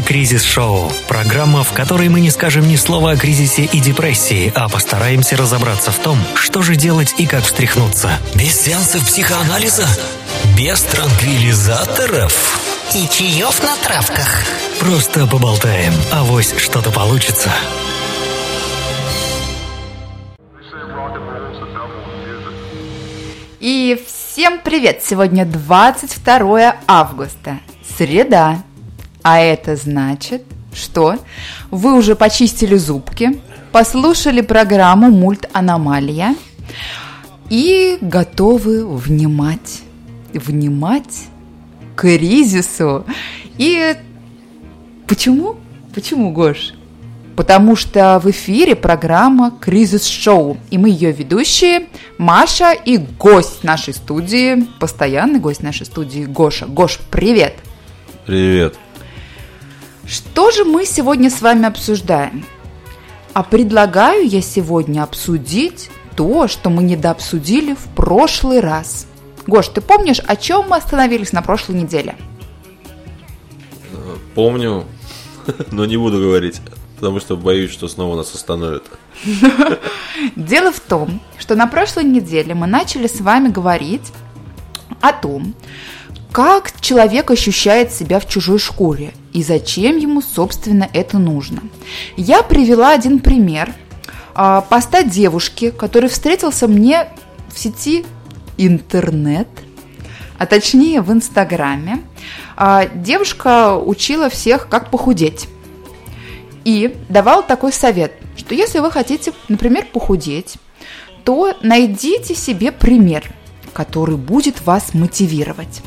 В эфире «Кризис-шоу» – программа, в которой мы не скажем ни слова о кризисе и депрессии, а постараемся разобраться в том, что же делать и как встряхнуться. Без сеансов психоанализа? Без транквилизаторов? И чаев на травках. Просто поболтаем, авось что-то получится. И всем привет! Сегодня 22 августа, среда. А это значит, что вы уже почистили зубки, послушали программу «Мульт Аномалия» и готовы внимать, внимать кризису. И почему? Почему, Гош? Потому что в эфире программа «Кризис-шоу», и мы ее ведущие Маша и гость нашей студии, постоянный гость нашей студии Гоша. Гош, привет! Привет. Что же мы сегодня с вами обсуждаем? А предлагаю я сегодня обсудить то, что мы недообсудили в прошлый раз. Гош, ты помнишь, о чем мы остановились на прошлой неделе? Помню, но не буду говорить, потому что боюсь, что снова нас остановят. Дело в том, что на прошлой неделе мы начали с вами говорить о том, как человек ощущает себя в чужой шкуре и зачем ему, собственно, это нужно. Я привела один пример а, поста девушки, который встретился мне в сети интернет, а точнее в Инстаграме. А, Девушка учила всех, как похудеть. И давала такой совет, что если вы хотите, например, похудеть, то найдите себе пример, который будет вас мотивировать.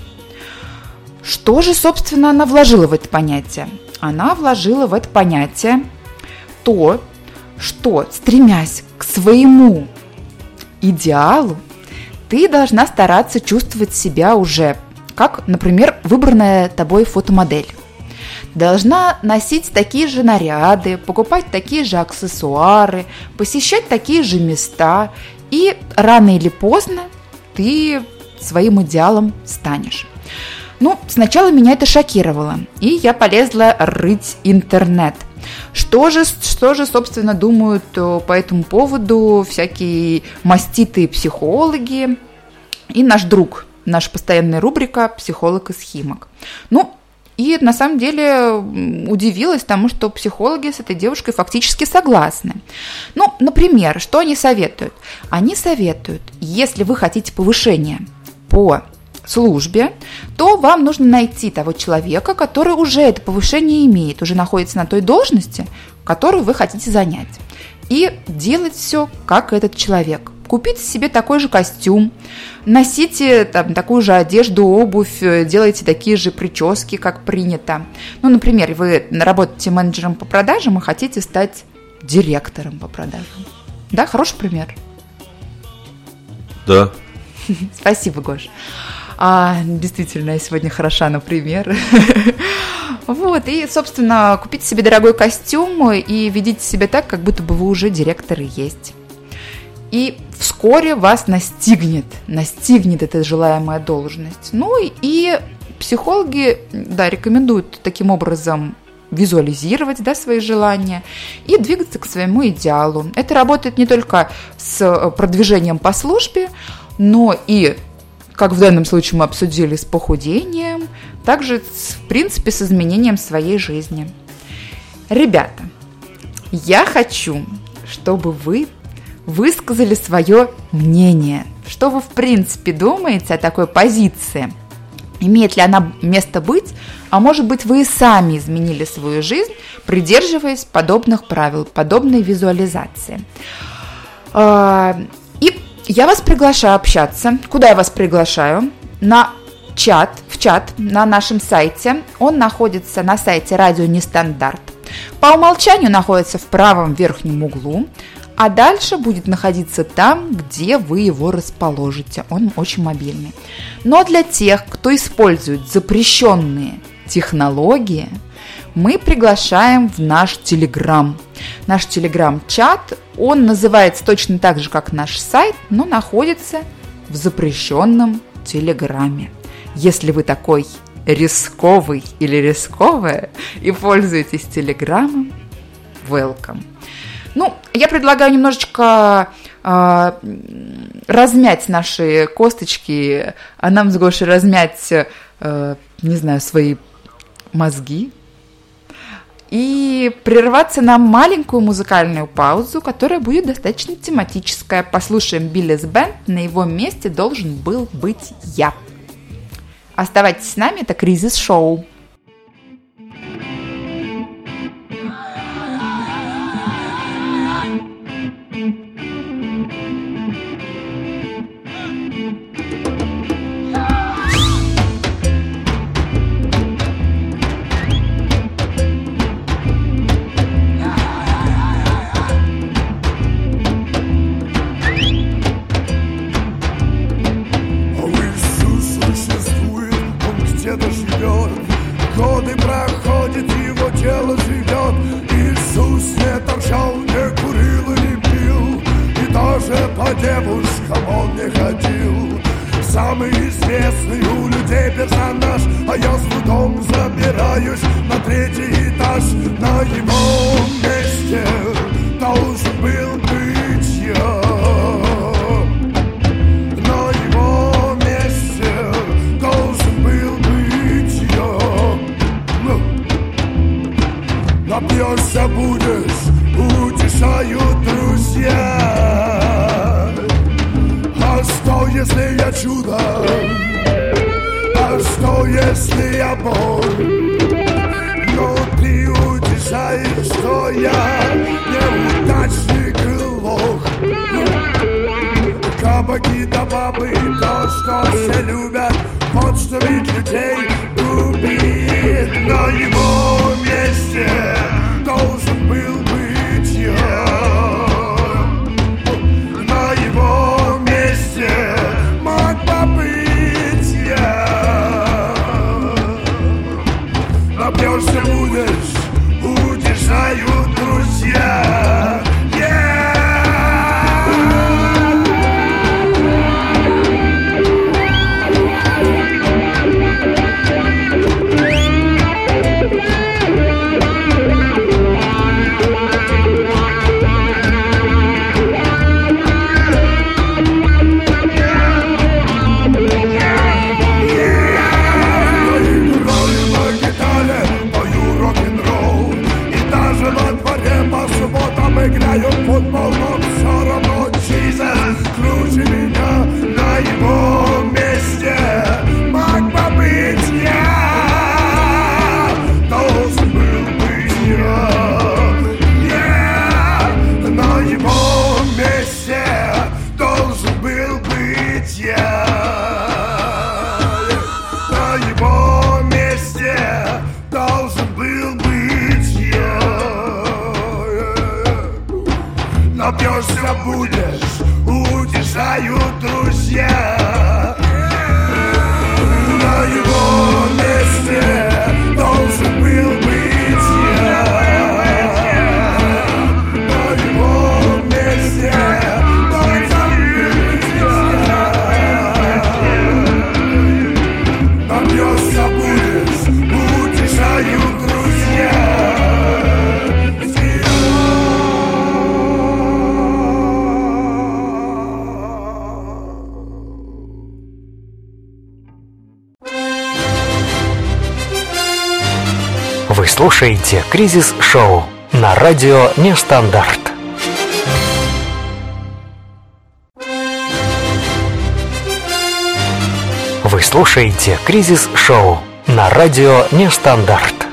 Что же, собственно, она вложила в это понятие? Она вложила в это понятие то, что, стремясь к своему идеалу, ты должна стараться чувствовать себя уже как, например, выбранная тобой фотомодель. Должна носить такие же наряды, покупать такие же аксессуары, посещать такие же места, и рано или поздно ты своим идеалом станешь. Ну, сначала меня это шокировало, и я полезла рыть интернет. Что же, что же, собственно, думают э, по этому поводу всякие маститые психологи и наш друг, наша постоянная рубрика «Психолог и схимок». Ну, и на самом деле удивилась тому, что психологи с этой девушкой фактически согласны. Ну, например, что они советуют? Они советуют, если вы хотите повышения по службе, то вам нужно найти того человека, который уже это повышение имеет, уже находится на той должности, которую вы хотите занять. И делать все, как этот человек. Купите себе такой же костюм, носите там, такую же одежду, обувь, э, делайте такие же прически, как принято. Ну, например, вы работаете менеджером по продажам и хотите стать директором по продажам. Да, хороший пример. Да, Спасибо, Гош. А, действительно, я сегодня хороша, например. Вот, и, собственно, купите себе дорогой костюм и ведите себя так, как будто бы вы уже директор и есть. И вскоре вас настигнет, настигнет эта желаемая должность. Ну и психологи, да, рекомендуют таким образом визуализировать да, свои желания и двигаться к своему идеалу. Это работает не только с э, продвижением по службе, но и, как в данном случае мы обсудили, с похудением, также, в принципе, с изменением своей жизни. Ребята, я хочу, чтобы вы высказали свое мнение. Что вы, в принципе, думаете о такой позиции? Имеет ли она место быть? А может быть, вы и сами изменили свою жизнь, придерживаясь подобных правил, подобной визуализации. А, И я вас приглашаю общаться. Куда я вас приглашаю? На чат, в чат на нашем сайте. Он находится на сайте Радио Нестандарт. По умолчанию находится в правом верхнем углу. а дальше будет находиться там, где вы его расположите. Он очень мобильный. Но для тех, кто использует запрещенные технологии, мы приглашаем в наш Телеграм. Наш Телеграм-чат, он называется точно так же, как наш сайт, но находится в запрещенном Телеграме. Если вы такой рисковый или рисковая и пользуетесь Телеграмом, welcome. Ну, я предлагаю немножечко э, размять наши косточки, а нам с Гошей размять, э, не знаю, свои мозги, и прерваться на маленькую музыкальную паузу, которая будет достаточно тематическая. Послушаем Биллис Бенд, на его месте должен был быть я. Оставайтесь с нами, это Кризис Шоу. А по девушкам Он не ходил Самый известный у людей персонаж А я с трудом забираюсь на третий этаж На его месте должен был быть я. Ну, Напьешься будешь, утешают друзья. Если я чудо? А что, если я боль? Но ты утешаешь, что я неудачник и лох. Кабаки да бабы, то, что все любят Вот что ведь людей губит На его месте должен был Yeah! Слушаете «Кризис Шоу» на радио «Нестандарт». Вы слушаете «Кризис Шоу» на радио «Нестандарт».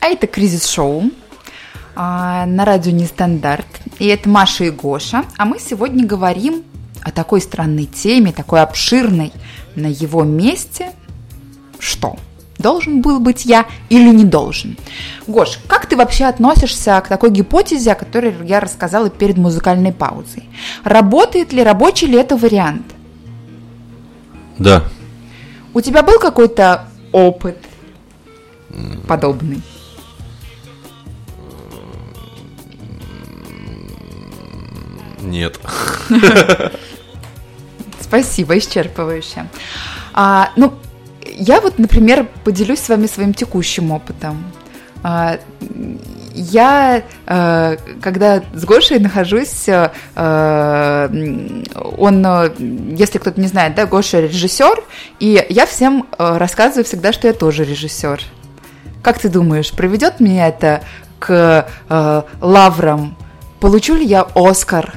А это Кризис Шоу а, на радио Нестандарт. И это Маша и Гоша. А мы сегодня говорим о такой странной теме, такой обширной. На его месте что? Должен был быть я или не должен? Гош, как ты вообще относишься к такой гипотезе, о которой я рассказала перед музыкальной паузой? Работает ли, рабочий ли это вариант? Да. У тебя был какой-то опыт подобный? Нет. Спасибо, исчерпывающе. А, ну, я вот, например, поделюсь с вами своим текущим опытом. А, я, э, когда с Гошей нахожусь, э, м, он, э, если кто-то не знает, да, Гоша режиссер, и я всем э, рассказываю всегда, что я тоже режиссер. Как ты думаешь, приведет меня это к э, лаврам? Получу ли я Оскар?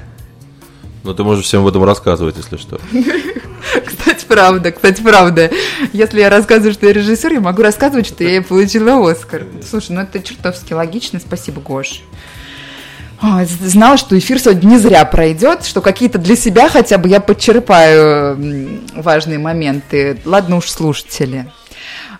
Но ты можешь всем об этом рассказывать, если что. Кстати, правда, кстати, правда. Если я рассказываю, что я режиссер, я могу рассказывать, что я получила Оскар. Слушай, ну это чертовски логично. Спасибо, Гош. З- Знала, что эфир сегодня не зря пройдет, что какие-то для себя хотя бы я подчерпаю важные моменты. Ладно уж, слушатели.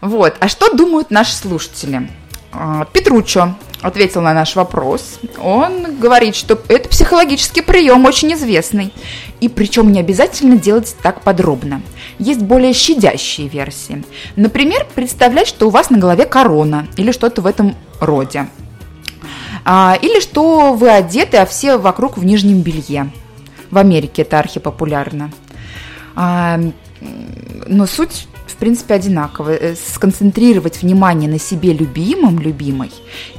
Вот. А что думают наши слушатели? А, Петручо ответил на наш вопрос. Он говорит, что это психологический прием, очень известный. И причем не обязательно делать так подробно. Есть более щадящие версии. Например, представлять, что у вас на голове корона или что-то в этом роде. А, или что вы одеты, а все вокруг в нижнем белье. В Америке это архипопулярно. А, но суть, принципе, одинаковая. Э, Сконцентрировать внимание на себе любимом, любимой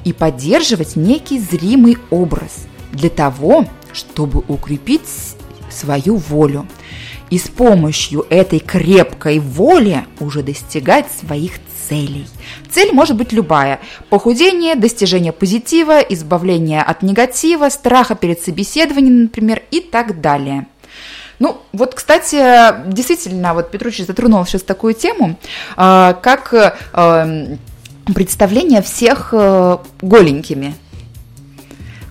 и поддерживать некий зримый образ для того, чтобы укрепить свою волю. И с помощью этой крепкой воли уже достигать своих целей. Цель может быть любая. Похудение, достижение позитива, избавление от негатива, страха перед собеседованием, например, и так далее. Ну, вот, кстати, действительно, вот Петручич затронул сейчас такую тему, а, как э, представление всех э, голенькими.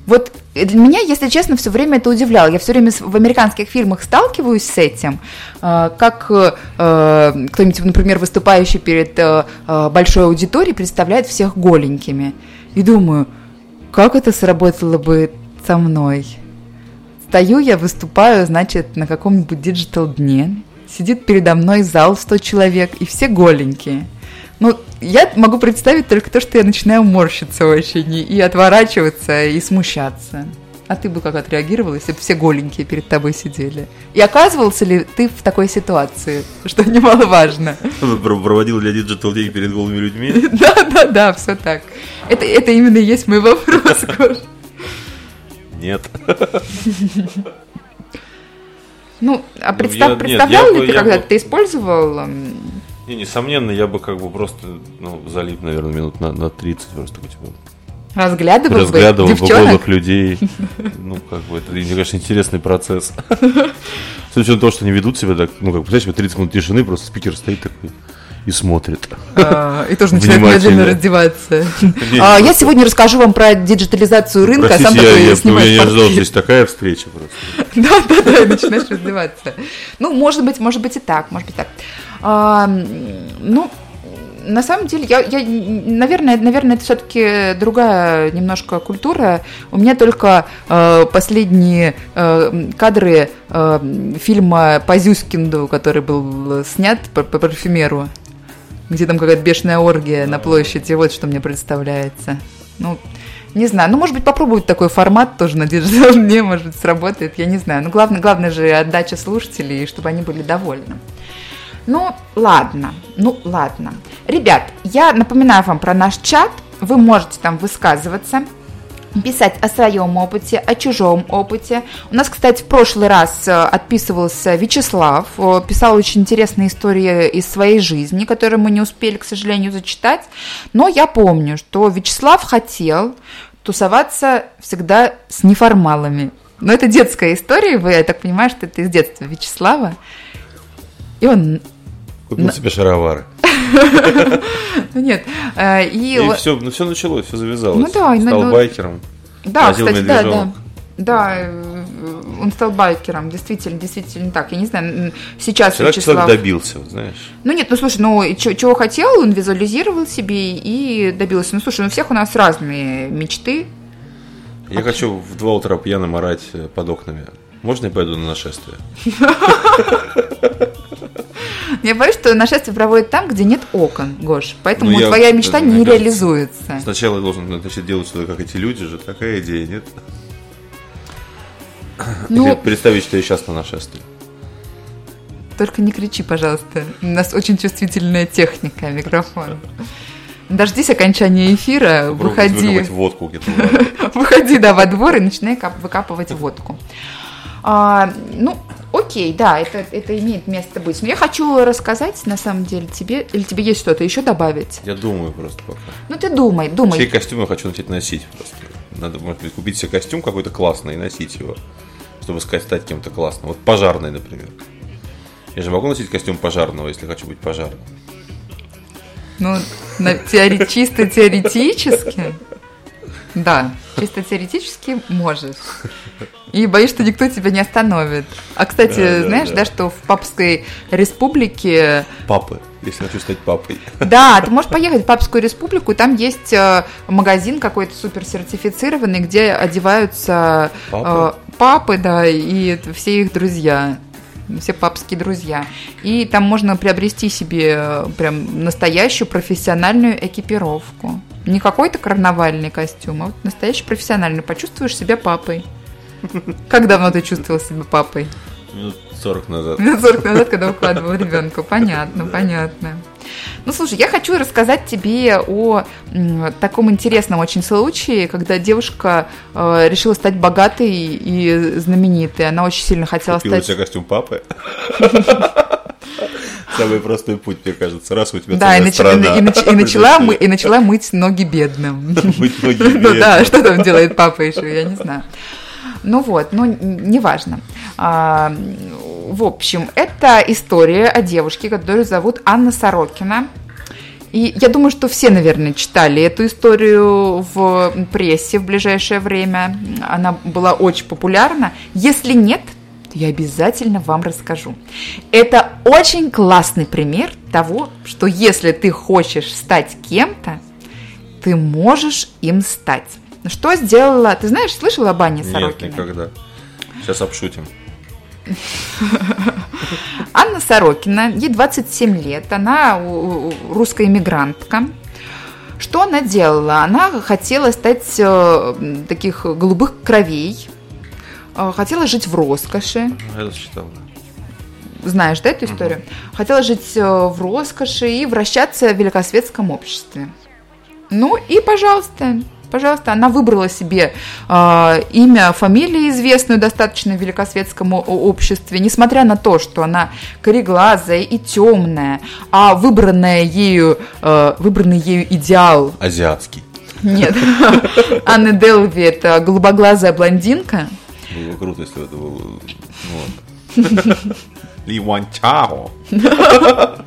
Вот для меня, если честно, все время это удивляло. Я все время в американских фильмах сталкиваюсь с этим, э, как э, кто-нибудь, например, выступающий перед большой аудиторией, представляет всех голенькими. И думаю, как это сработало бы со мной? Стою я, выступаю, значит, на каком-нибудь диджитал-дне. Сидит передо мной зал в 100 человек, и все голенькие. Ну, я могу представить только то, что я начинаю морщиться очень, и- отворачиваться, и смущаться. А ты бы как отреагировал, если бы все голенькие перед тобой сидели? И оказывался ли ты в такой ситуации, что немаловажно? Про- Проводил для Digital Day перед голыми людьми. Да, да, да, все так. Это, это именно и есть мой вопрос. Нет. Ну, а Ну, представ- я- нет, представлял я ли бы- ты я когда бы- ты использовал? м, И, несомненно, я бы как бы просто, ну, залип, наверное, минут на, на 30 просто типа, Разглядывал, бы разглядывал бы девчонок? голых людей. Ну, как бы, это, мне кажется, интересный процесс. С учетом того, что они ведут себя так, ну, как, представляешь, вот 30 минут тишины, просто спикер стоит такой и смотрит. А, И тоже начинает медленно раздеваться. А, Я сегодня расскажу вам про диджитализацию рынка, а сам Простите, я, такой я, снимаешь я не ожидал, здесь такая встреча просто. Да, да, да, и начинаешь раздеваться. Ну, может быть, может быть и так, может быть так. А, ну, на самом деле, я, я, наверное, наверное, это все-таки другая немножко культура. У меня только э, последние э, кадры э, фильма по Зюскинду, который был снят по, по парфюмеру, где там какая-то бешеная оргия на площади, вот что мне представляется. Ну, не знаю, ну, может быть, попробовать такой формат тоже на digital дне, может быть, сработает, я не знаю. Но главное, главное же отдача слушателей, чтобы они были довольны. Ну, ладно, ну, ладно. Ребят, я напоминаю вам про наш чат. Вы можете там высказываться, писать о своем опыте, о чужом опыте. У нас, кстати, в прошлый раз э, отписывался Вячеслав, э, писал очень интересные истории из своей жизни, которые мы не успели, к сожалению, зачитать. Но я помню, что Вячеслав хотел тусоваться всегда с неформалами. Но это детская история, вы, я так понимаю, что это из детства Вячеслава. И он... Купил себе шаровары. Ну нет, э, и... Все, ну все началось, все завязалось. Ну да, Стал байкером. Да, кстати, да, да. Да, э, он стал байкером, действительно, действительно так. Я не знаю, сейчас Человек, Вячеслав... человек добился, вот знаешь. Ну нет, ну слушай, ну чего хотел, он визуализировал себе и добился. Ну слушай, ну у всех у нас разные мечты. Я хочу в два утра пьяным орать э, под окнами. Можно я пойду на нашествие? Я боюсь, что нашествие проводят там, где нет окон, Гош. Поэтому Ну, я- твоя мечта не кажется, реализуется. Сначала я должен значит, делать что-то, как эти люди же. Такая идея, нет? Ну, представить, что я сейчас на нашествии. только не кричи, пожалуйста. У нас очень чувствительная техника, микрофон. Дождись окончания эфира, Попробуй выходи, водку где-то. выходи да, во двор и начинай кап- выкапывать водку. А, ну, окей, да, это, это имеет место быть. Но я хочу рассказать, на самом деле, тебе, или тебе есть что-то еще добавить? Я думаю просто пока. Ну, ты думай, думай. Чей костюм я хочу начать носить просто. Надо, может быть, купить себе костюм какой-то классный и носить его, чтобы сказать, стать кем-то классным. Вот пожарный, например. Я же могу носить костюм пожарного, если хочу быть пожарным. Ну, на- теори- чисто теоретически, да, чисто теоретически можешь. И боюсь, что никто тебя не остановит. А, кстати, Да, да, знаешь, да. да, что в Папской республике Папы, если хочу стать папой. Да, ты можешь поехать в Папскую республику, и там есть э, магазин какой-то супер сертифицированный, где одеваются э, Папы? папы, да, и все их друзья. Все папские друзья. И там можно приобрести себе э, прям настоящую профессиональную экипировку. Не какой-то карнавальный костюм, а вот настоящий профессиональный. Почувствуешь себя папой. Как давно ты чувствовал себя папой? Минут 40 назад. Минут 40 назад, когда укладывал ребенка. Понятно, понятно. Ну, слушай, я хочу рассказать тебе о таком интересном очень случае, когда девушка э, решила стать богатой и знаменитой. Она очень сильно хотела Купил у стать... тебя костюм папы. Самый простой путь, мне кажется. Раз у тебя Да, и, нач- страна. и нач- и начала, мы- и начала мыть ноги бедным. Быть ноги Ну да, бедным. что там делает папа еще, я не знаю. Ну вот, ну неважно. А, В общем, это история о девушке, которую зовут Анна Сорокина. И я думаю, что все, наверное, читали эту историю в прессе в ближайшее время. Она была очень популярна. Если нет, то я обязательно вам расскажу. Это очень классный пример того, что если ты хочешь стать кем-то, ты можешь им стать. Что сделала... Ты знаешь, слышала об Нет, Сорокиной? никогда. Сейчас обшутим. Анна Сорокина, ей 27 лет, она русская иммигрантка. Что она делала? Она хотела стать э, таких голубых кровей, э, хотела жить в роскоши. Я это читал. да. Знаешь, да, эту историю? Хотела жить э, в роскоши и вращаться в великосветском обществе. Ну и, пожалуйста, пожалуйста, она выбрала себе э, имя, фамилию известную достаточно в великосветском обществе, несмотря на то, что она кореглазая и темная, а выбранная ею, э, выбранный ею идеал, Азиатский. нет, Анны Делви это голубоглазая блондинка, Было бы круто, если это было... ну. Ли Ван Чао.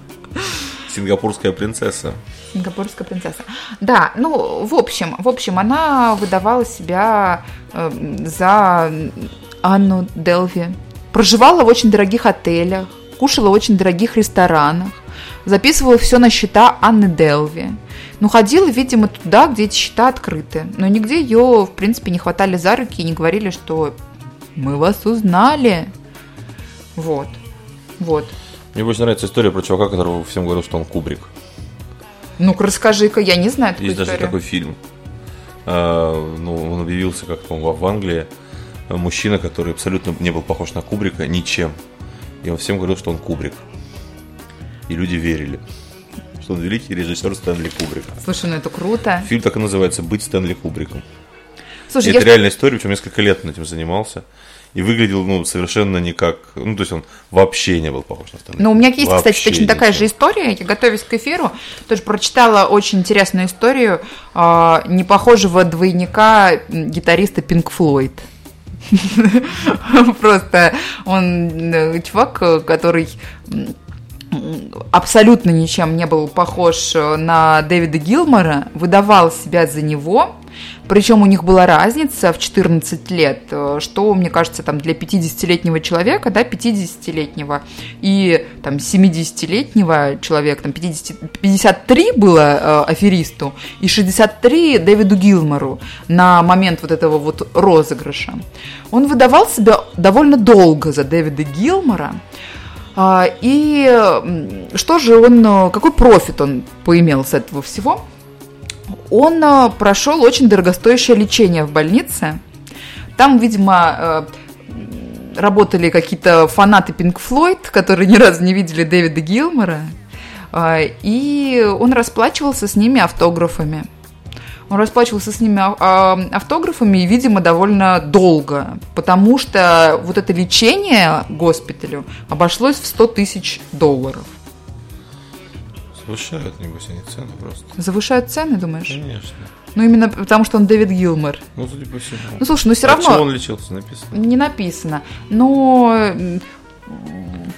Сингапурская принцесса. Сингапурская принцесса. Да, ну, в общем, в общем, она выдавала себя э, за Анну Делви. Проживала в очень дорогих отелях, кушала в очень дорогих ресторанах, записывала все на счета Анны Делви. Ну, ходила, видимо, туда, где эти счета открыты. Но нигде ее, в принципе, не хватали за руки и не говорили, что мы вас узнали. Вот. Вот. Мне больше нравится история про чувака, которого всем говорил, что он Кубрик. Ну-ка, расскажи-ка, я не знаю такую Есть даже историю. такой фильм. А, ну, он объявился как по-моему, в Англии. Мужчина, который абсолютно не был похож на Кубрика ничем. И он всем говорил, что он Кубрик. И люди верили, что он великий режиссер Стэнли Кубрик. Слушай, ну это круто. Фильм так и называется «Быть Стэнли Кубриком». Слушай, И я это реальная история, причем несколько лет он этим занимался. И выглядел, ну, совершенно не как... Ну, то есть он вообще не был похож на Стэнли. Ну, у меня есть, Вообще кстати, точно такая ничем. же история. Я готовясь к эфиру, тоже прочитала очень интересную историю а, непохожего двойника гитариста Pink Floyd. Просто он э, чувак, э, который абсолютно ничем не был похож э, на Дэвида Гилмора, выдавал себя за него, Причем у них была разница в 14 лет, э, что, мне кажется, там для 50-летнего человека, да, 50-летнего и там 70-летнего человека, там 50, 53 было э, аферисту и 63 Дэвиду Гилмору на момент вот этого вот розыгрыша. Он выдавал себя довольно долго за Дэвида Гилмора, а, и что же он, э, какой профит он поимел с этого всего? Он э, прошел очень дорогостоящее лечение в больнице. Там, видимо, э, работали какие-то фанаты Pink Floyd, которые ни разу не видели Дэвида Гилмора. А, И он расплачивался с ними автографами. Он расплачивался с ними а, а, автографами, и, видимо, довольно долго, потому что вот это лечение госпиталю обошлось в 100 тысяч долларов. Повышают, небось, они цены просто. Завышают цены, думаешь? Конечно. Ну, именно потому, что он Дэвид Гилмор. Ну, судя по всему. Ну, слушай, ну все А от чего равно он лечился, написано? не написано. Но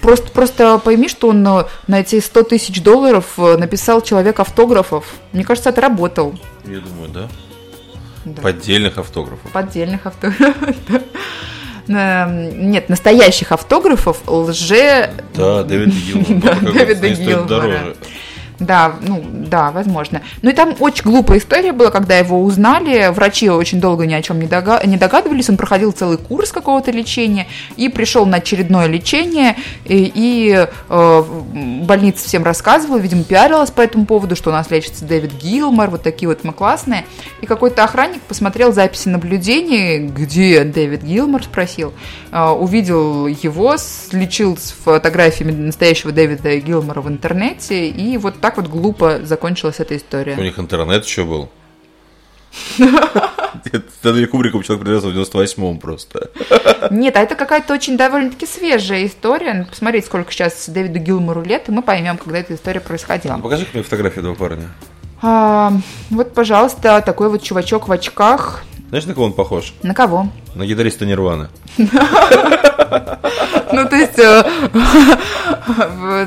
просто, просто пойми, что он э, на эти 100 тысяч долларов э, написал человек автографов. Мне кажется, это работал. Я думаю, да. Да. Поддельных автографов. Поддельных автографов. да. Нет, настоящих автографов лже... Да, Дэвид Гилмор. Да, Дэвида стоит Гилмора. Да, ну да, возможно. Ну и там очень глупая история была, когда его узнали. Врачи очень долго ни о чем не, дога- не догадывались. Он проходил целый курс какого-то лечения и пришел на очередное лечение. И, и, э, больница всем рассказывала, видимо, пиарилась по этому поводу, что у нас лечится Дэвид Гилмор, вот такие вот мы классные. И какой-то охранник посмотрел записи наблюдений, где Дэвид Гилмор, спросил, э, увидел его, слечил с фотографиями настоящего Дэвида Гилмора в интернете, и вот так вот глупо закончилась эта У история. них интернет еще был. Стэнли Кубриком человек привез в 98-м просто. Нет, а это какая-то очень довольно-таки свежая история. Надо посмотреть, сколько сейчас Дэвиду Гилмору лет, и мы поймем, когда эта история происходила. покажи мне фотографию этого парня. А, вот, пожалуйста, такой вот чувачок в очках. Знаешь, на кого он похож? На кого? На гитариста Нирваны. Ну, то есть, э,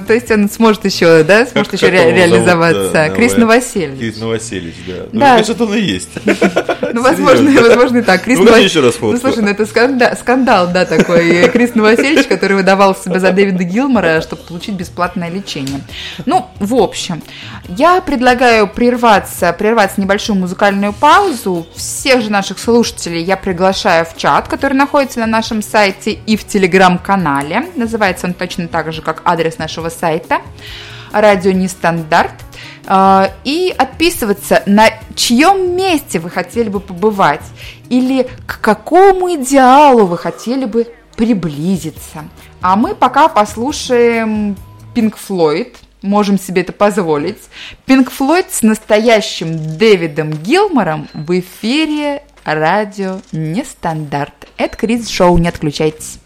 то есть он сможет еще, да, сможет еще реализоваться. Крис давай. Новоселье. Крис Новосельевич, да. Ну, конечно, он и есть. Ну, возможно, возможно, и так. Крис Ну, Новос- еще раз Ну, слушай, ну это скандал, скандал, да, такой. Крис Новосельевич, который выдавал себя за Дэвида Гилмора, чтобы получить бесплатное лечение. Ну, в общем, я предлагаю прерваться, прервать небольшую музыкальную паузу. Всех же наших слушателей я приглашаю в чат, который находится на нашем сайте и в телеграм-канале. Называется он точно так же, как адрес нашего сайта. Радио Нестандарт. А, И отписываться, на чьем месте вы хотели бы побывать, или к какому идеалу вы хотели бы приблизиться. А мы пока послушаем Pink Floyd, можем себе это позволить. Pink Floyd с настоящим Дэвидом Гилмором в эфире радио Нестандарт. Это Крис Шоу, не отключайтесь.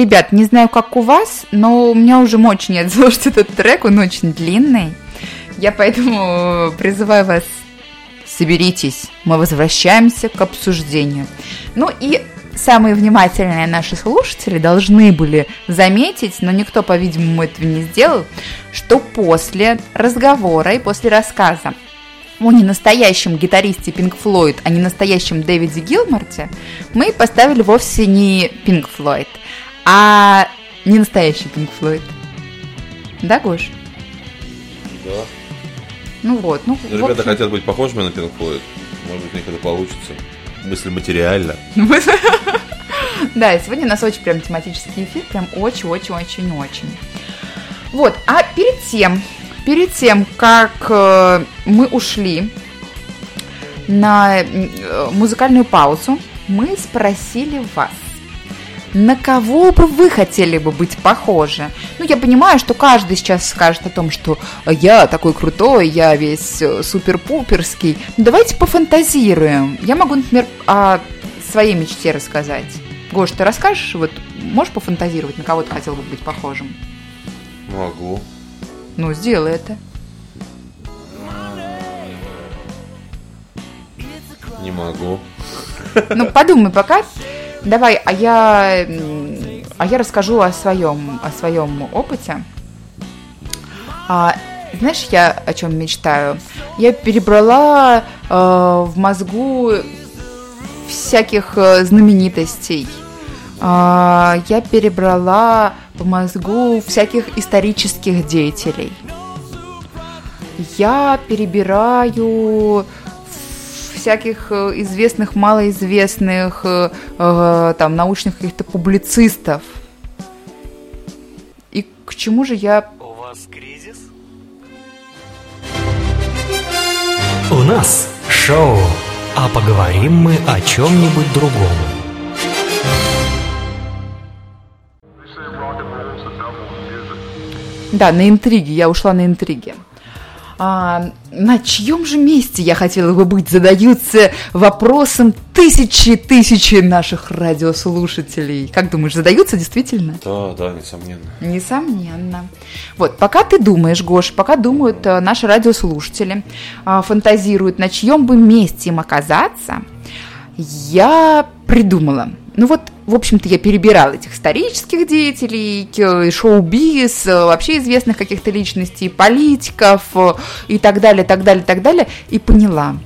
Ребят, не знаю, как у вас, но у меня уже мочи нет слушать этот трек, он очень длинный. Я поэтому призываю вас, соберитесь, мы возвращаемся к обсуждению. Ну и самые внимательные наши слушатели должны были заметить, но никто, по-видимому, этого не сделал, что после разговора и после рассказа о ненастоящем гитаристе Pink Floyd, а не настоящем Дэвиде Гилморте, мы поставили вовсе не Pink Floyd, а не настоящий Pink Floyd. Да, Гош? Да. Ну вот, ну, Ну, ребята общем, хотят быть похожими на Pink Floyd. Может быть, у них это получится. Мысль материально. Да, и сегодня у нас очень прям тематический эфир, прям очень-очень-очень-очень. Вот, а перед тем, перед тем, как э, мы ушли на э, музыкальную паузу, мы спросили вас, на кого бы вы хотели бы быть похожи? Ну, я понимаю, что каждый сейчас скажет о том, что я такой крутой, я весь э, супер-пуперский. Ну, давайте пофантазируем. Я могу, например, о своей мечте рассказать. Гош, ты расскажешь, вот можешь пофантазировать, на кого ты хотел бы быть похожим? Могу. Ну, сделай это. Не могу. Ну, подумай пока. Давай, а я, а я расскажу о своем, о своем опыте. А, знаешь, я о чем мечтаю? Я перебрала э, в мозгу всяких э, знаменитостей. А, я перебрала в мозгу всяких исторических деятелей. Я перебираю всяких э, известных, малоизвестных, э, э, там, научных каких-то публицистов. И к чему же я... У вас кризис? У нас шоу, а поговорим мы о чем-нибудь другом. Да, на интриге, я ушла на интриге. А, на чьем же месте я хотела бы быть, задаются вопросом тысячи-тысячи наших радиослушателей. Как думаешь, задаются действительно? Да, да, несомненно. Несомненно. Вот, пока ты думаешь, Гош, пока думают э, наши радиослушатели, э, фантазируют, на чьем бы месте им оказаться, я придумала. Ну вот, в общем-то, я перебирала этих исторических деятелей, шоу-биз, э, вообще известных каких-то личностей, политиков э, и так далее, так далее, так далее, и поняла.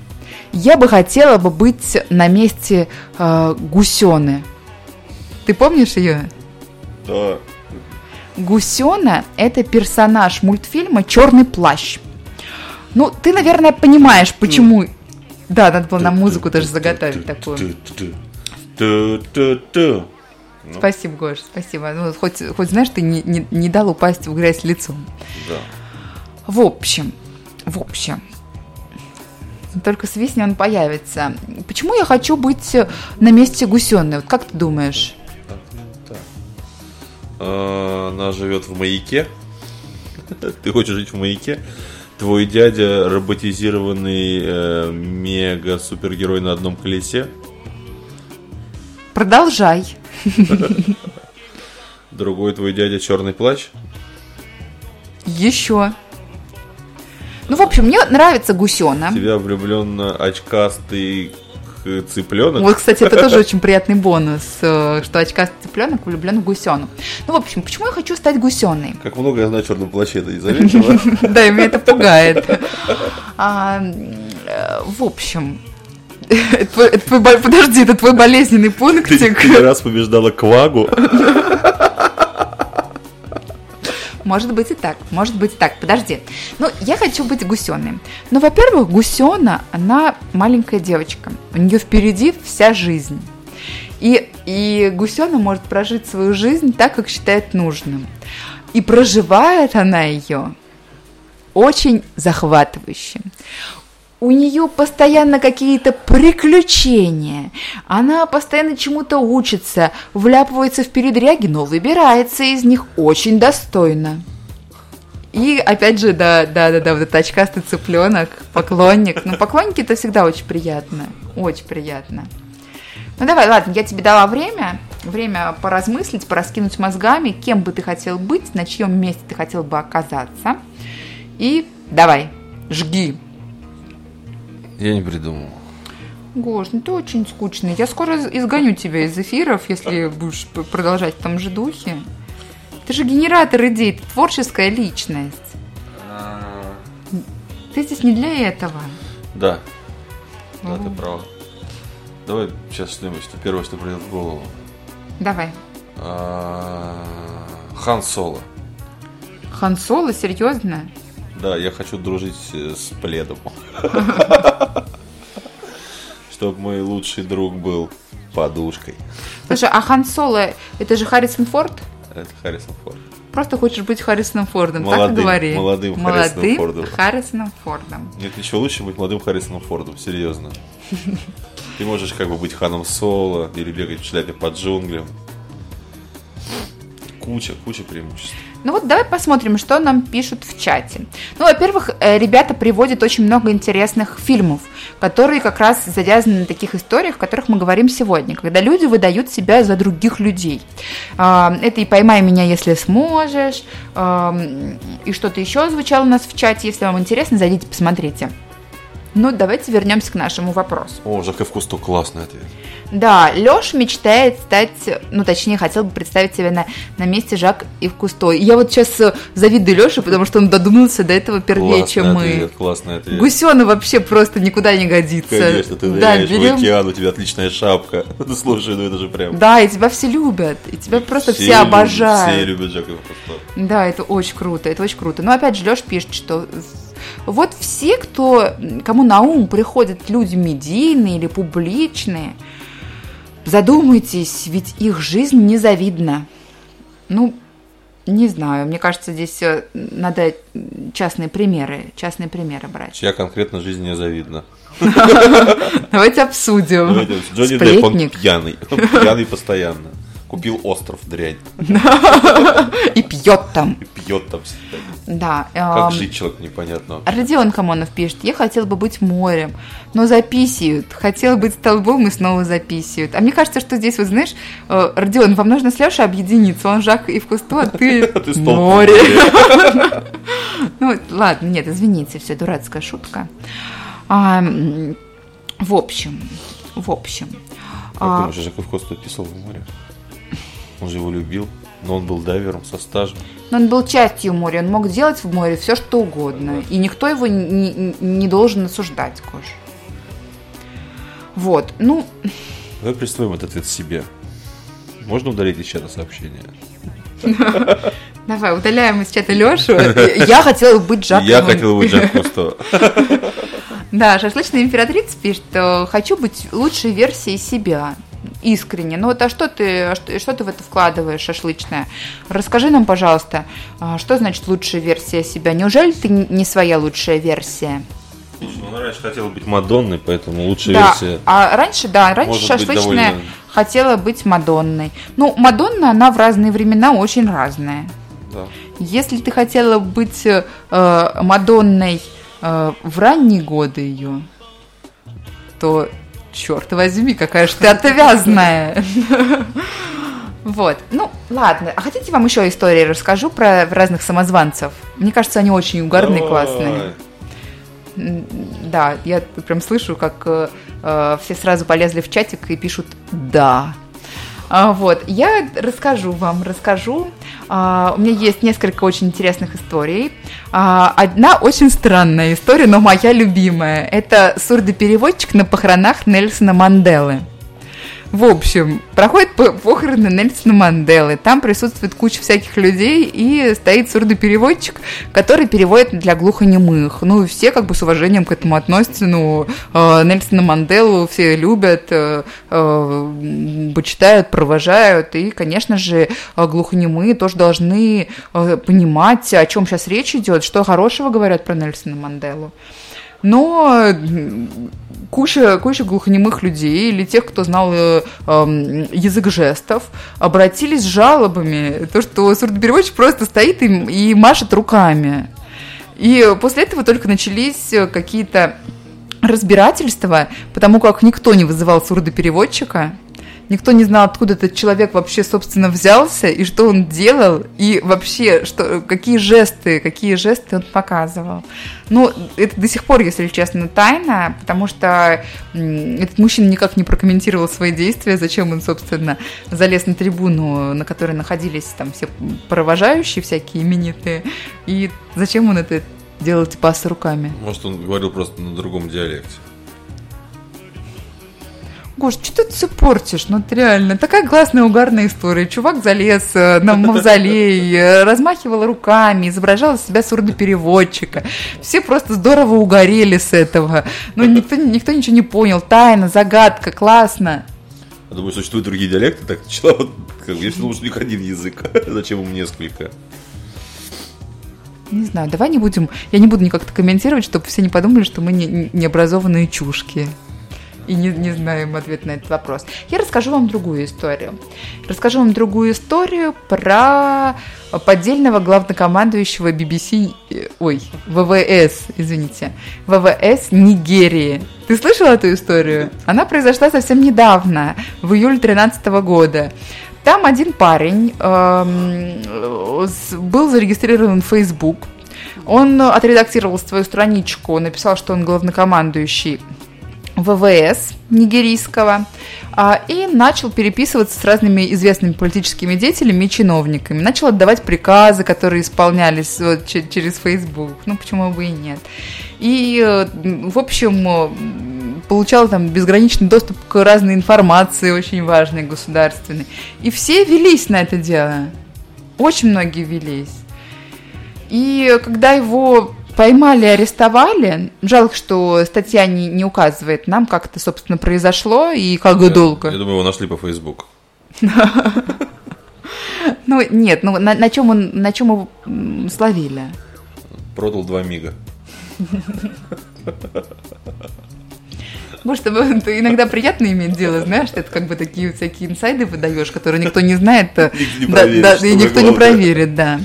Я бы хотела бы быть на месте э, Гусены. Ты помнишь ее? Да. Гусена – это персонаж мультфильма «Черный плащ». Ну, ты, наверное, понимаешь, почему... Да, надо было нам музыку даже заготовить такую. Ту-ту-ту. Спасибо, Гош, спасибо. Ну, хоть, хоть знаешь, ты не, не, не дал упасть в грязь лицом. Да. В общем, в общем, только с весны он появится. Почему я хочу быть на месте Гусены? Вот как ты думаешь? А, Она живет в маяке. Ты хочешь жить в маяке? Твой дядя роботизированный э, мега-супергерой на одном колесе. Продолжай. Другой твой дядя черный плащ. Еще. Ну, в общем, мне нравится Гусена. Тебя влюблен очкастый цыпленок. Вот, кстати, это тоже очень приятный бонус, э, что очкастый цыпленок влюблен в гусену. Ну, в общем, почему я хочу стать гусеной? Как много я знаю о черном плаще, ты не заметила? Да, и меня это пугает. А, э, В общем, это твой- подожди, это твой болезненный Ты пунктик. ты раз побеждала Квагу. Может быть и так, может быть и так. Подожди. Ну, я хочу быть гусеной. Ну, во-первых, гусена, она маленькая девочка. У нее впереди вся жизнь. И, и гусена может прожить свою жизнь так, как считает нужным. И проживает она ее очень захватывающе. У нее постоянно какие-то приключения. Она постоянно чему-то учится, вляпывается в передряги, но выбирается из них очень достойно. И опять же, да, да, да, да, вот этот очкастый цыпленок, поклонник. Ну, поклонники это всегда очень приятно. Очень приятно. Ну давай, ладно, я тебе дала время. время поразмыслить, пораскинуть мозгами, кем бы ты хотел быть, на чьем месте ты хотел бы оказаться. И давай, жги. Я не придумал. Гош, ну ты очень скучный. Я скоро изгоню тебя из эфиров, если будешь продолжать в том же духе. Ты же генератор идей, ты творческая личность. Ты здесь не для этого. Да. Да, ты права. Давай сейчас что-нибудь, что первое, что придет в голову. Давай. Хан Соло. Хан Соло, серьезно? Да, я хочу дружить э, с пледом. Чтобы мой лучший друг был подушкой. Слушай, а Хан Соло, это же Харрисон Форд? Это Харрисон Форд. Просто хочешь быть Харрисоном Фордом, так и Молодым- говори. молодым Харрисоном Молодым Фордом. Харрисоном Фордом. Нет ничего лучше быть молодым Харрисоном Фордом, серьезно. Ты можешь как бы быть ханом Соло или бегать в шляпе по джунглям. Куча, куча преимуществ. Ну вот давай посмотрим, что нам пишут в чате. Ну, во-первых, э, ребята приводят очень много интересных фильмов, которые как раз завязаны на таких историях, о которых мы говорим сегодня, когда люди выдают себя за других людей. А, Это и «Поймай меня, если сможешь», а, и что-то еще звучало у нас в чате. Если вам интересно, зайдите, посмотрите. Ну, давайте вернемся к нашему вопросу. О, Жак и Вкусто классный ответ. Да, Лёш мечтает стать, ну, точнее, хотел бы представить себя на, на месте Жак и Кусто. И я вот сейчас э, завидую Лёше, потому что он додумался до этого первее, Классный чем мы. ответ, классный ответ. Гусёна вообще просто никуда не годится. Конечно, ты да, берем- в океан, у тебя отличная шапка. Ну, слушай, ну это же прям... Да, и тебя все любят, и тебя просто все, любят, обожают. Все любят Жака и Вкусто. Да, это очень круто, это очень круто. Но опять же, Леш пишет, что вот все, кто, кому на ум приходят люди медийные или публичные, задумайтесь, ведь их жизнь незавидна. Ну, не знаю, мне кажется, здесь э, надо частные примеры, частные примеры брать. Чья конкретно жизнь незавидна. Давайте обсудим. Давайте, Джонни Депп, он пьяный. Он пьяный постоянно. Купил остров дрянь. И пьет там. И пьет там всегда. Да. Как жить человек непонятно. Родион Хамонов пишет, я хотел бы быть морем, но записывают. Хотел быть столбом и снова записывают. А мне кажется, что здесь, вот знаешь, э, Родион, вам нужно с Лешей объединиться. Он Жак и в кусту, а ты столб море. Ну, ладно, нет, извините, все, дурацкая шутка. А, В общем, в общем. Как а, думаешь, Жаков Коста писал в море? Он же его любил, но он был дайвером со стажем. Но он был частью моря, он мог делать в море все, что угодно. И никто его не, не- должен осуждать, Кош. Вот, ну, Давай присвоим этот ответ себе. Можно удалить из чата сообщение? Давай, удаляем из чата Лешу. Я хотела быть Жаком. Я хотел быть Жак Кусто. Да, шашлычная императрица пишет, что хочу быть лучшей версией себя. Искренне. Ну вот, а что ты, а что, ты в это вкладываешь, шашлычная? Расскажи нам, пожалуйста, а что значит лучшая версия себя? Неужели ты не своя лучшая версия? Он раньше хотел быть Мадонной, поэтому лучшая да, версия. а раньше, да, раньше может быть шашлычная довольно- хотела быть Мадонной. Ну, Мадонна, она в разные времена очень разная. Да. Если ты хотела быть э, Мадонной э, в ранние годы ее, то, черт возьми, какая же ты отвязная. Вот, ну, ладно. А хотите вам еще истории расскажу про разных самозванцев? Мне кажется, они очень угарные, классные. Да, я прям слышу, как э, э, все сразу полезли в чатик и пишут «да». А, Вот, я расскажу вам, расскажу. А, У меня есть несколько очень интересных историй. А, Одна очень странная история, но моя любимая. Это сурдопереводчик на похоронах Нельсона Манделы. В общем, проходят по- похороны Нельсона Манделы. Там присутствует куча всяких людей и стоит сурдопереводчик, который переводит для глухонемых. Ну, все как бы с уважением к этому относятся. Ну, э, Нельсона Манделу все любят, э, э, почитают, провожают. И, конечно же, глухонемые тоже должны понимать, о чем сейчас речь идет, что хорошего говорят про Нельсона Манделу. Но куча, куча глухонемых людей или тех, кто знал э, эм, язык жестов, обратились с жалобами, то, что сурдопереводчик просто стоит и, и машет руками. И после этого только начались э, какие-то разбирательства, потому как никто не вызывал сурдопереводчика. Никто не знал, откуда этот человек вообще, собственно, взялся, и что он делал, и вообще, что, какие жесты, какие жесты он показывал. Ну, это до сих пор, если честно, тайна, потому что этот мужчина никак не прокомментировал свои действия, зачем он, собственно, залез на трибуну, на которой находились там все провожающие всякие именитые, и зачем он это делал типа с руками. Может, он говорил просто на другом диалекте. Гош, что ты все портишь? Ну, это реально. Такая классная, угарная история. Чувак залез э, на мавзолей, э, размахивал руками, изображал из себя сурдопереводчика. Все просто здорово угорели с этого. Ну, никто, никто ничего не понял. Тайна, загадка, классно. Я думаю, существуют другие диалекты, так человек, как бы, если думал, что у них один язык, зачем ему несколько? Не знаю, давай не будем... Я не буду никак это комментировать, чтобы все не подумали, что мы не, необразованные чушки. И не, не знаем ответ на этот вопрос. Я расскажу вам другую историю. Расскажу вам другую историю про поддельного главнокомандующего BBC... э, Ой, ВВС, извините. ВВС Нигерии. Ты слышал эту историю? Она произошла совсем недавно, в июле 2013 года. Там один парень с- был зарегистрирован в Facebook. Он отредактировал свою страничку, написал, что он главнокомандующий ВВС нигерийского а, и начал переписываться с разными известными политическими деятелями и чиновниками. Начал отдавать приказы, которые исполнялись вот че- через Facebook. Ну, почему бы и нет. И, э, в общем, э, получал там безграничный доступ к разной информации, очень важной, государственной. И все велись на это дело. Очень многие велись. И когда его поймали, арестовали, жалко, что статья не, не указывает нам, как это, собственно, произошло и как Я долго. думаю, его нашли по Фейсбуку. Ну, нет, ну на, на чем он, на чем его словили? Продал два мига. Может, это иногда приятно иметь дело, знаешь, это как бы такие всякие инсайды выдаешь, которые никто не знает, э, и никто не проверит, да.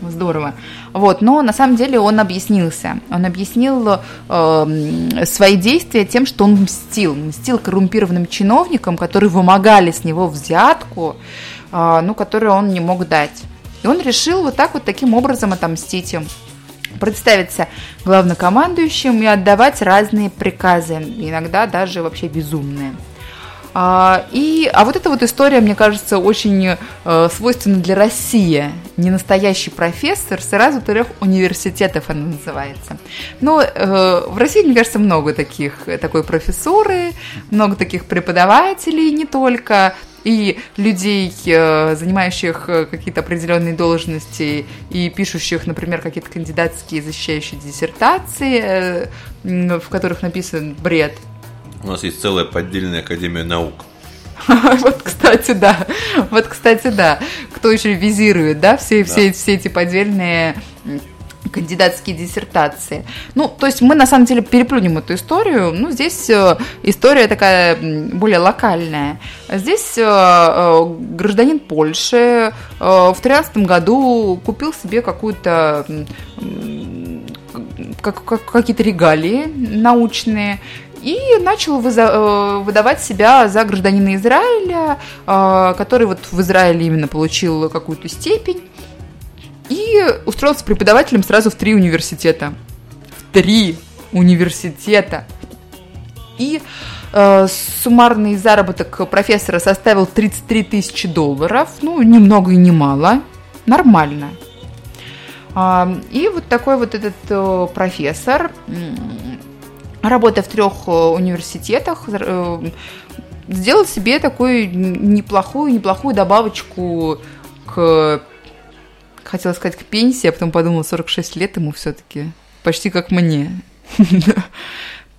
Здорово. Вот, но на самом деле он объяснился. Он объяснил э, свои действия тем, что он мстил. Мстил коррумпированным чиновникам, которые вымогали с него взятку, э, ну, которую он не мог дать. И он решил вот так вот таким образом отомстить им представиться главнокомандующим и отдавать разные приказы, иногда даже вообще безумные. А, и, а вот эта вот история, мне кажется, очень э, свойственна для России. Не настоящий профессор, сразу трех университетов она называется. Но э, в России, мне кажется, много таких, такой профессуры, много таких преподавателей, не только, и людей, э, занимающих э, какие-то определенные должности и пишущих, например, какие-то кандидатские защищающие диссертации, э, в которых написан бред. У нас есть целая поддельная Академия наук. Вот, кстати, да. Вот, кстати, да. Кто еще визирует, да, все, все, все эти поддельные кандидатские диссертации. Ну, то есть мы на самом деле переплюнем эту историю. Ну, здесь э, история такая более локальная. Здесь э, э, гражданин Польши в 2013 году купил себе какую-то как- как- какие-то регалии научные и начал э, выдавать себя за гражданина Израиля, э, который вот в Израиле именно получил какую-то степень, и устроился преподавателем сразу в три университета. В три университета. И э, суммарный заработок профессора составил 33 тысячи долларов. Ну, ни много и ни мало. Нормально. И вот такой вот этот профессор, работая в трех э, университетах, э, сделал себе такую неплохую, неплохую добавочку к, хотела сказать, к пенсии, а потом подумала, 46 лет ему все-таки, почти как мне.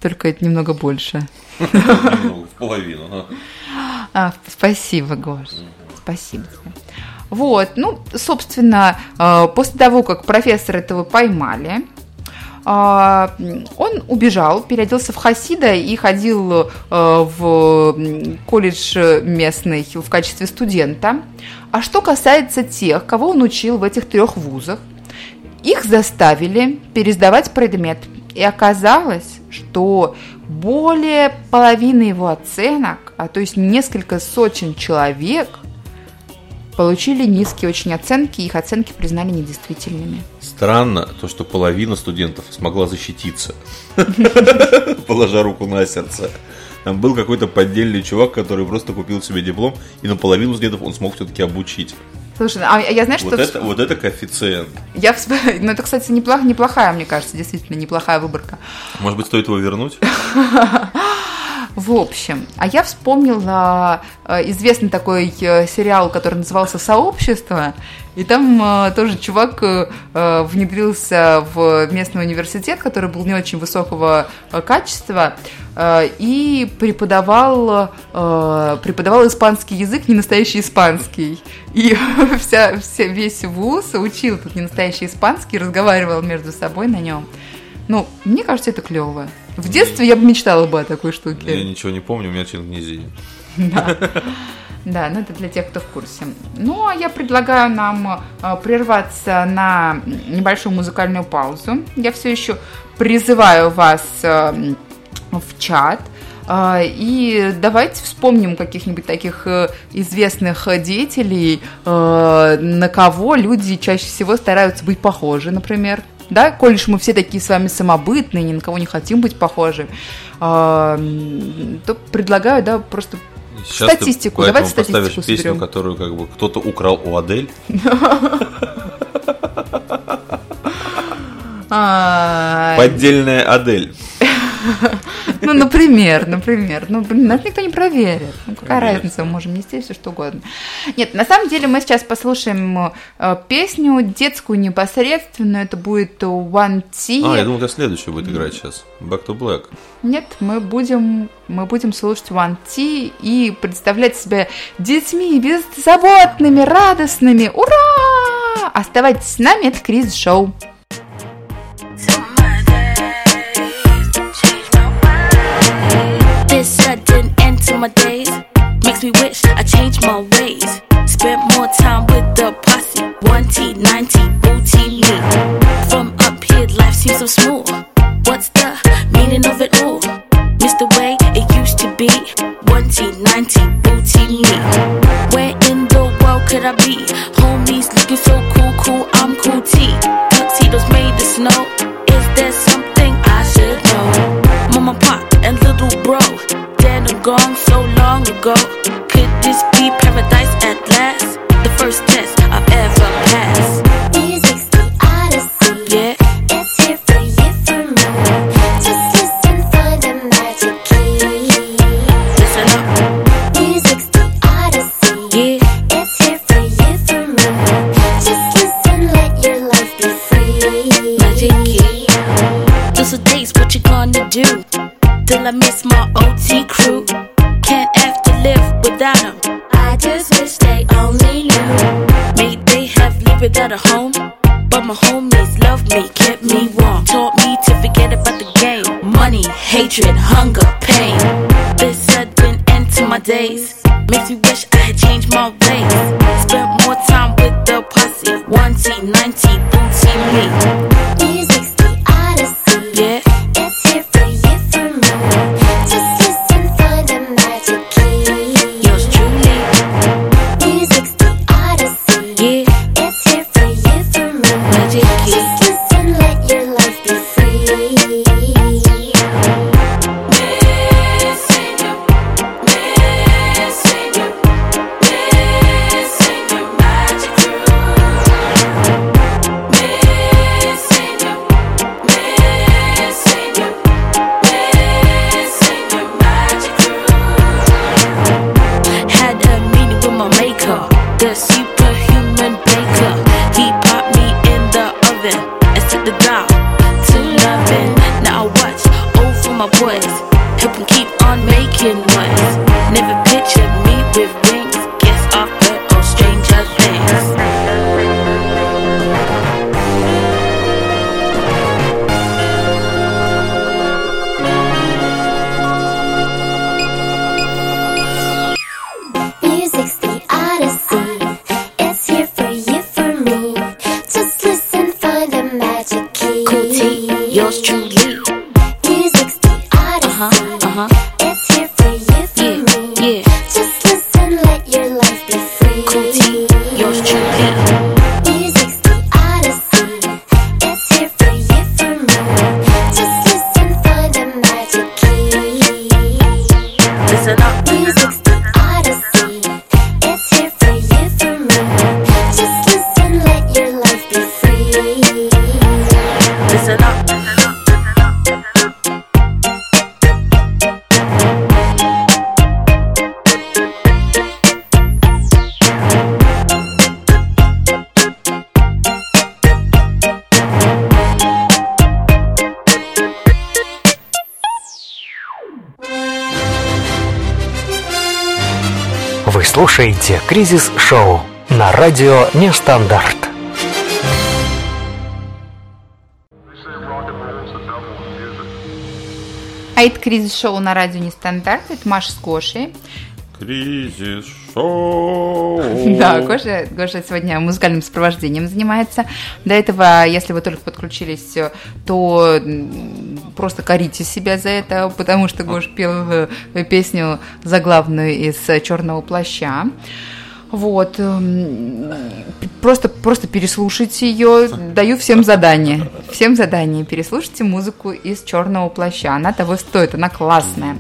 Только это немного больше. Ну, В половину. ага. А, спасибо, Гош. Спасибо тебе. Вот, ну, собственно, э, после того, как профессора этого поймали, он убежал, переоделся в хасида и ходил э, в колледж местный в качестве студента. А что касается тех, кого он учил в этих трех вузах, их заставили пересдавать предмет. И оказалось, что более половины его оценок а то есть несколько сотен человек получили низкие очень оценки, их оценки признали недействительными. Странно то, что половина студентов смогла защититься, положа руку на сердце. Там был какой-то поддельный чувак, который просто купил себе диплом, и наполовину студентов он смог все-таки обучить. Слушай, а я знаешь, Вот что... это, вот это коэффициент. Я всп- Ну, это, кстати, неплох- неплохая, мне кажется, действительно неплохая выборка. Может быть, стоит его вернуть? В общем, а я вспомнила э, известный такой э, сериал, который назывался «Сообщество», и там э, тоже чувак внедрился в местный университет, который был не очень высокого качества, и преподавал, преподавал испанский язык, не настоящий испанский. И вся, вся, весь вуз учил этот ненастоящий испанский, разговаривал между собой на нем. Ну, мне кажется, это клево. В детстве я бы мечтала бы о такой штуке. Я ничего не помню, у меня чингнезия. Да, ну это для тех, кто в курсе. Ну, а я предлагаю нам э, прерваться на небольшую музыкальную паузу. Я все еще призываю вас э, в чат. Э, И давайте вспомним каких-нибудь таких известных деятелей, на кого люди чаще всего стараются быть похожи, например. Да, коль уж мы все такие с вами самобытные, ни на кого не хотим быть похожи, м, то предлагаю, да, просто Сейчас Статистику, ты давайте поэтому поставишь статистику песню, соберем. которую как бы кто-то украл у Адель. А, Поддельная Адель. Ну, например, например. Ну, блин, нас никто не проверит. Ну, какая Конечно. разница, мы можем нести все что угодно. Нет, на самом деле мы сейчас послушаем э, песню детскую непосредственную. Это будет One T. А, я думал, это следующее будет играть сейчас. Back to Black. Нет, мы будем, мы будем слушать One T и представлять себя детьми беззаботными, радостными. Ура! Оставайтесь с нами, это Крис Шоу. My days makes me wish I changed my ways. Spent more time with the posse, 1T, 90, booty me. From up here, life seems so smooth. What's the meaning of it all? Missed the way it used to be, 1T, 90, booty me. Where in the world could I be? Homies looking so cool, cool, I'm cool T. Tuxedos made of snow. Is there something I should know? Mama, pop, and little bro. Dead and gone so long ago. Could this be paradise at last? The first test I've ever passed. Music's the odyssey. Yeah, It's here for you, for me. Just listen, find the magic key. listen up. Music's the odyssey. Yeah, It's here for you, for me. Just listen, let your life be free. Magic key. Those are days, what you gonna do? Till I miss my OT crew. Can't have to live without 'em. I just wish they only knew. May they have lived without a home. But my homies loved me, kept me warm. Taught me to forget about the game. Money, hatred, hunger, pain. This sudden end to my days. Makes me wish I had changed my ways. Spent more time with the posse. 1T, 90, booty me. Music's the odyssey. Yeah, слушаете «Кризис Шоу» на радио «Нестандарт». А это кризис-шоу на радио Нестандарт. Это Маша с Гошей. Кризис шоу. Да, Гоша, Гоша сегодня музыкальным сопровождением занимается. До этого, если вы только подключились, то просто корите себя за это, потому что Гош пел э, песню заглавную из «Черного плаща». Вот. эм, Просто, просто переслушайте ее. Даю всем задание. Всем задание. Переслушайте музыку из черного плаща. Она того стоит, она классная.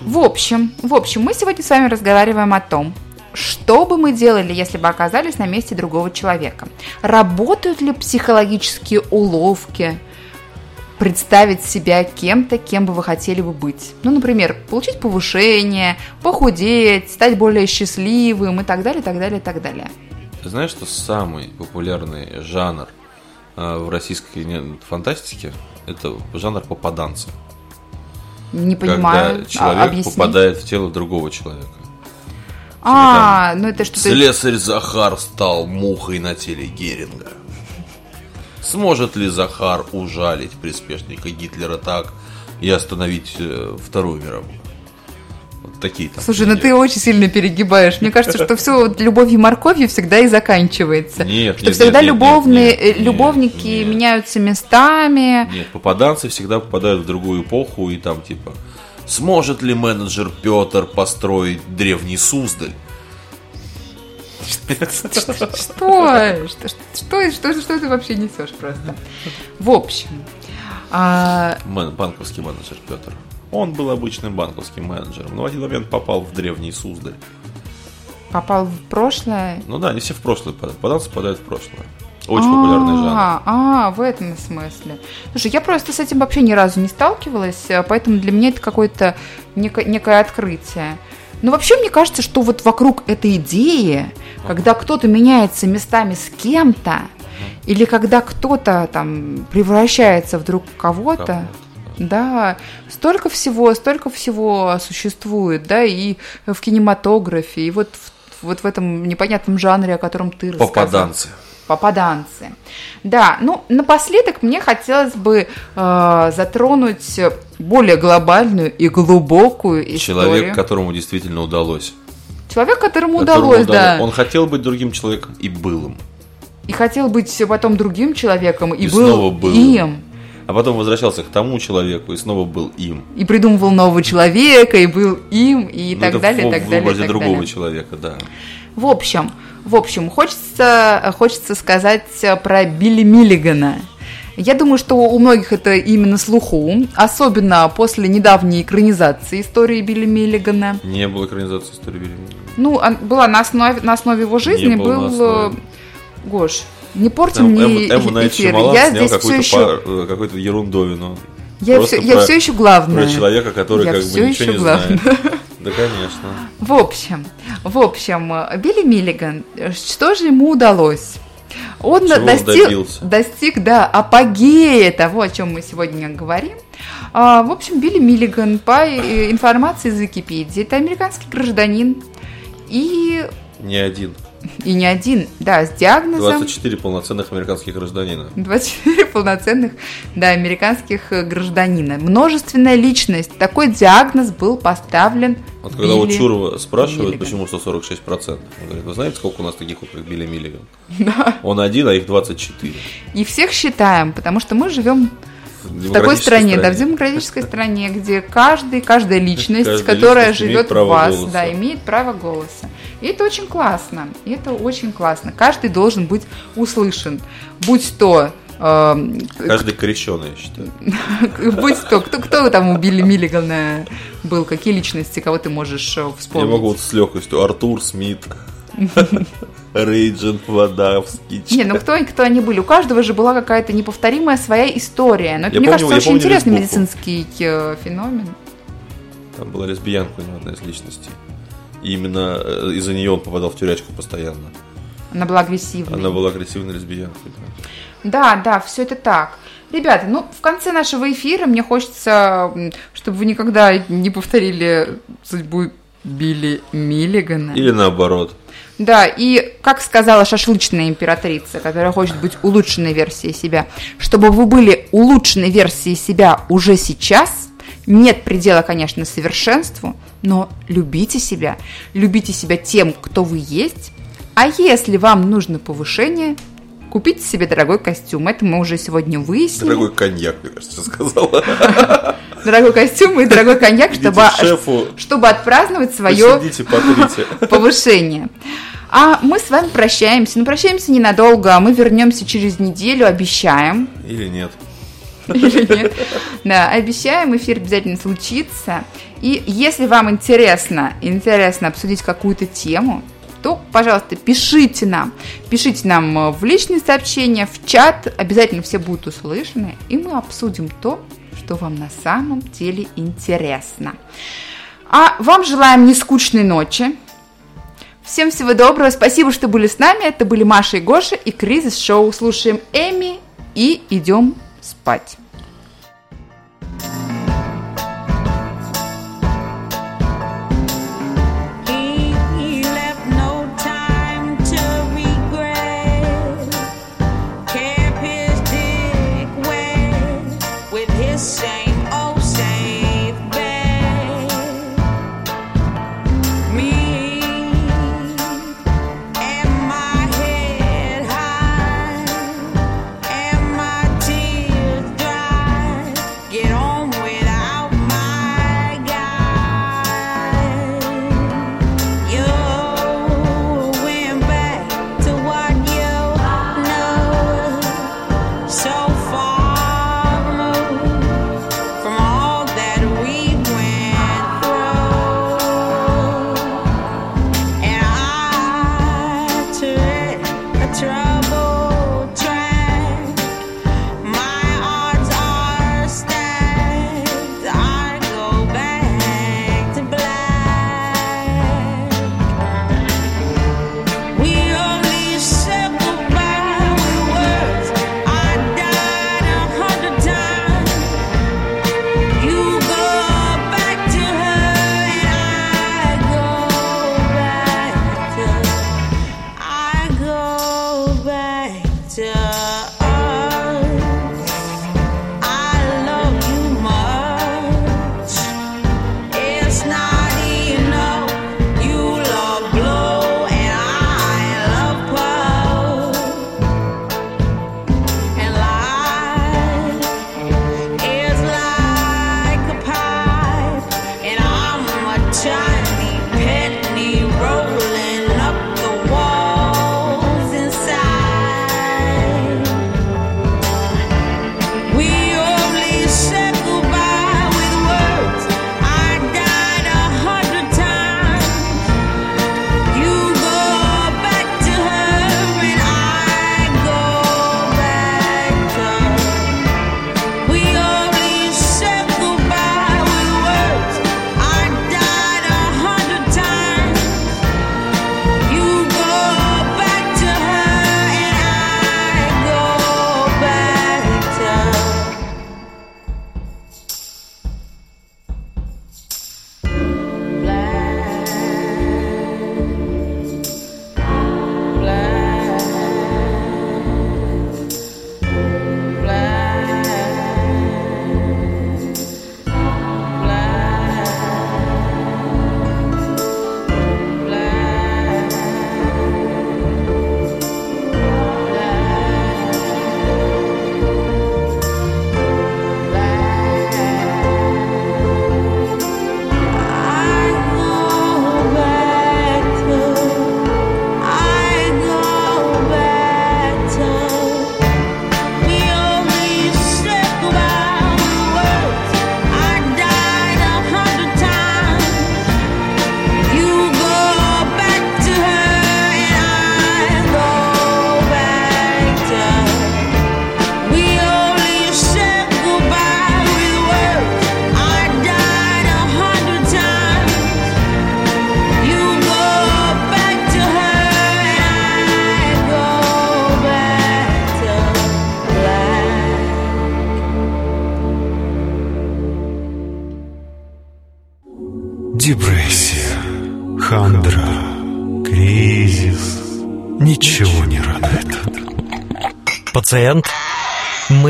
В общем, в общем, мы сегодня с вами разговариваем о том, что бы мы делали, если бы оказались на месте другого человека? Работают ли психологические уловки? Представить себя кем-то, кем бы вы хотели бы быть. Ну, например, получить повышение, похудеть, стать более счастливым и так далее, так далее, так далее. Ты знаешь, что самый популярный жанр э, в российской фантастике это жанр попаданца. Не понимаю. Когда а, человек объясни. попадает в тело другого человека. А, ну это что-то... Слесарь Захар стал мухой на теле Геринга. Сможет ли Захар ужалить приспешника Гитлера так и остановить э, Вторую мировую? Вот такие там. Слушай, ну ты очень сильно перегибаешь. Мне кажется, что все вот любовью морковью всегда и заканчивается. Нет, что нет, всегда нет, нет, любовные, нет, э, нет, любовники нет. меняются местами. Нет, попаданцы всегда попадают в другую эпоху и там типа Сможет ли менеджер Петр построить древний Суздаль? Что? Что, что, что, что ты вообще несешь просто? В общем, а, банковский менеджер Петр. Он был обычным банковским менеджером, но в один момент попал в древний Суздаль. попал в прошлое. Ну да, не все в прошлое попадают. Попаданцы попадают в прошлое. Очень популярный жанр. А, а, в этом смысле. Слушай, я просто с этим вообще ни разу не сталкивалась, а поэтому для меня это какое-то неко- некое открытие. Но вообще мне кажется, что вот вокруг этой идеи, когда кто-то меняется местами с кем-то, или когда кто-то там превращается вдруг в кого-то, Кого-то, да, столько всего, столько всего существует, да, и в кинематографе, и вот в, вот в этом непонятном жанре, о котором ты рассказал. Попаданцы. Попаданцы. Да, ну, напоследок мне хотелось бы э, затронуть более глобальную и глубокую историю. Человек, которому действительно удалось. Человек, которому Которому удалось, да. Он хотел быть другим человеком и был им. И хотел быть потом другим человеком, и, И был, снова был. им. А потом возвращался к тому человеку и снова был им. И придумывал нового человека, и был им, и Ну, так это далее, в, так в далее. образе так другого далее. человека, да. В общем, в общем, хочется, хочется сказать про Билли Миллигана. Я думаю, что у многих это именно слуху, особенно после недавней экранизации истории Билли Миллигана. Не было экранизации истории Билли Миллигана. Ну, была на основе, на основе его жизни, Не был... основе. э, Гош, не порти Там мне М, М. Найт эфир. Я здесь все еще... пар- э, какую-то ерундовину. Я Просто все, я про- все еще главное. Про человека, который Я как бы ничего не главное. знает. Да, конечно. В общем, в общем, Билли Миллиган, что же ему удалось? Он Чего достиг, добился? достиг, да, апогея того, о чем мы сегодня говорим. А, в общем, Билли Миллиган, по э, информации из Википедии, это американский гражданин и, Не один. И не один, да, с диагнозом 24 полноценных американских гражданина. 24 полноценных, да, американских э, гражданина. Множественная личность. Такой диагноз был поставлен Вот когда у Билли Чурова спрашивают, Миллиган. почему 146%, он говорит, вы знаете, сколько у нас таких вот, как Билли Миллиган? Он один, а их 24. И всех считаем, потому что мы живем В такой демократической стране, да, в демократической стране, где каждый, каждая личность, Каждая которая личность живет в вас, голоса. да, имеет право голоса. И это очень классно. И это очень классно. Каждый должен быть услышан. Будь то эм, Каждый крещеный, я считаю. будь то, кто, кто там у Билли Миллигана был, какие личности, кого ты можешь э, Я вспомнить? могу вот с легкостью. Артур Смит, Рейджин Вадавский. Не, ну кто, кто они были? У каждого же была какая-то неповторимая своя история. Но это, Я мне помню- кажется, очень помню интересный лесбуху. медицинский э, феномен. Там была лесбиянка у него одна из личностей. И именно э, из-за нее он попадал в тюрячку постоянно. Она была агрессивной. Она была агрессивной лесбиянкой. да. Да, да, все это так. Ребята, ну, в конце нашего эфира мне хочется, чтобы вы никогда не повторили судьбу Билли Миллигана. Или наоборот. Да, и как сказала шашлычная императрица, которая хочет быть улучшенной версией себя, чтобы вы были улучшенной версией себя уже сейчас, нет предела, конечно, совершенству, но любите себя, любите себя тем, кто вы есть, а если вам нужно повышение, купите себе дорогой костюм. Это мы уже сегодня выяснили. Дорогой коньяк, мне кажется, сказала. Дорогой костюм и дорогой коньяк, чтобы, чтобы отпраздновать свое повышение. А мы с вами прощаемся. Но прощаемся ненадолго, а мы вернемся через неделю, обещаем. Или нет. Или нет? Да, обещаем, эфир обязательно случится. И если вам интересно, интересно обсудить какую-то тему, то, пожалуйста, пишите нам. Пишите нам э, в личные сообщения, в чат. Обязательно все будут услышаны. И мы обсудим то, что вам на самом деле интересно. А вам желаем нескучной ночи. Всем всего доброго. Спасибо, что были с нами. Это были Маша и Гоша и Кризис Шоу. Слушаем Эми и идем спать.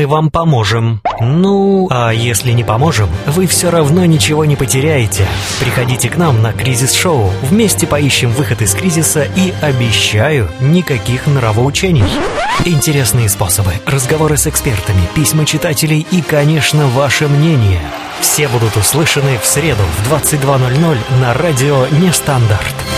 Вам поможем. Ну, а если не поможем, вы все равно ничего не потеряете. Приходите к нам на кризис-шоу. Вместе поищем выход из кризиса и обещаю, никаких нравоучений. Интересные способы, разговоры с экспертами, письма читателей и, конечно, ваше мнение. Все будут услышаны в среду в 22.00 на радио «Нестандарт».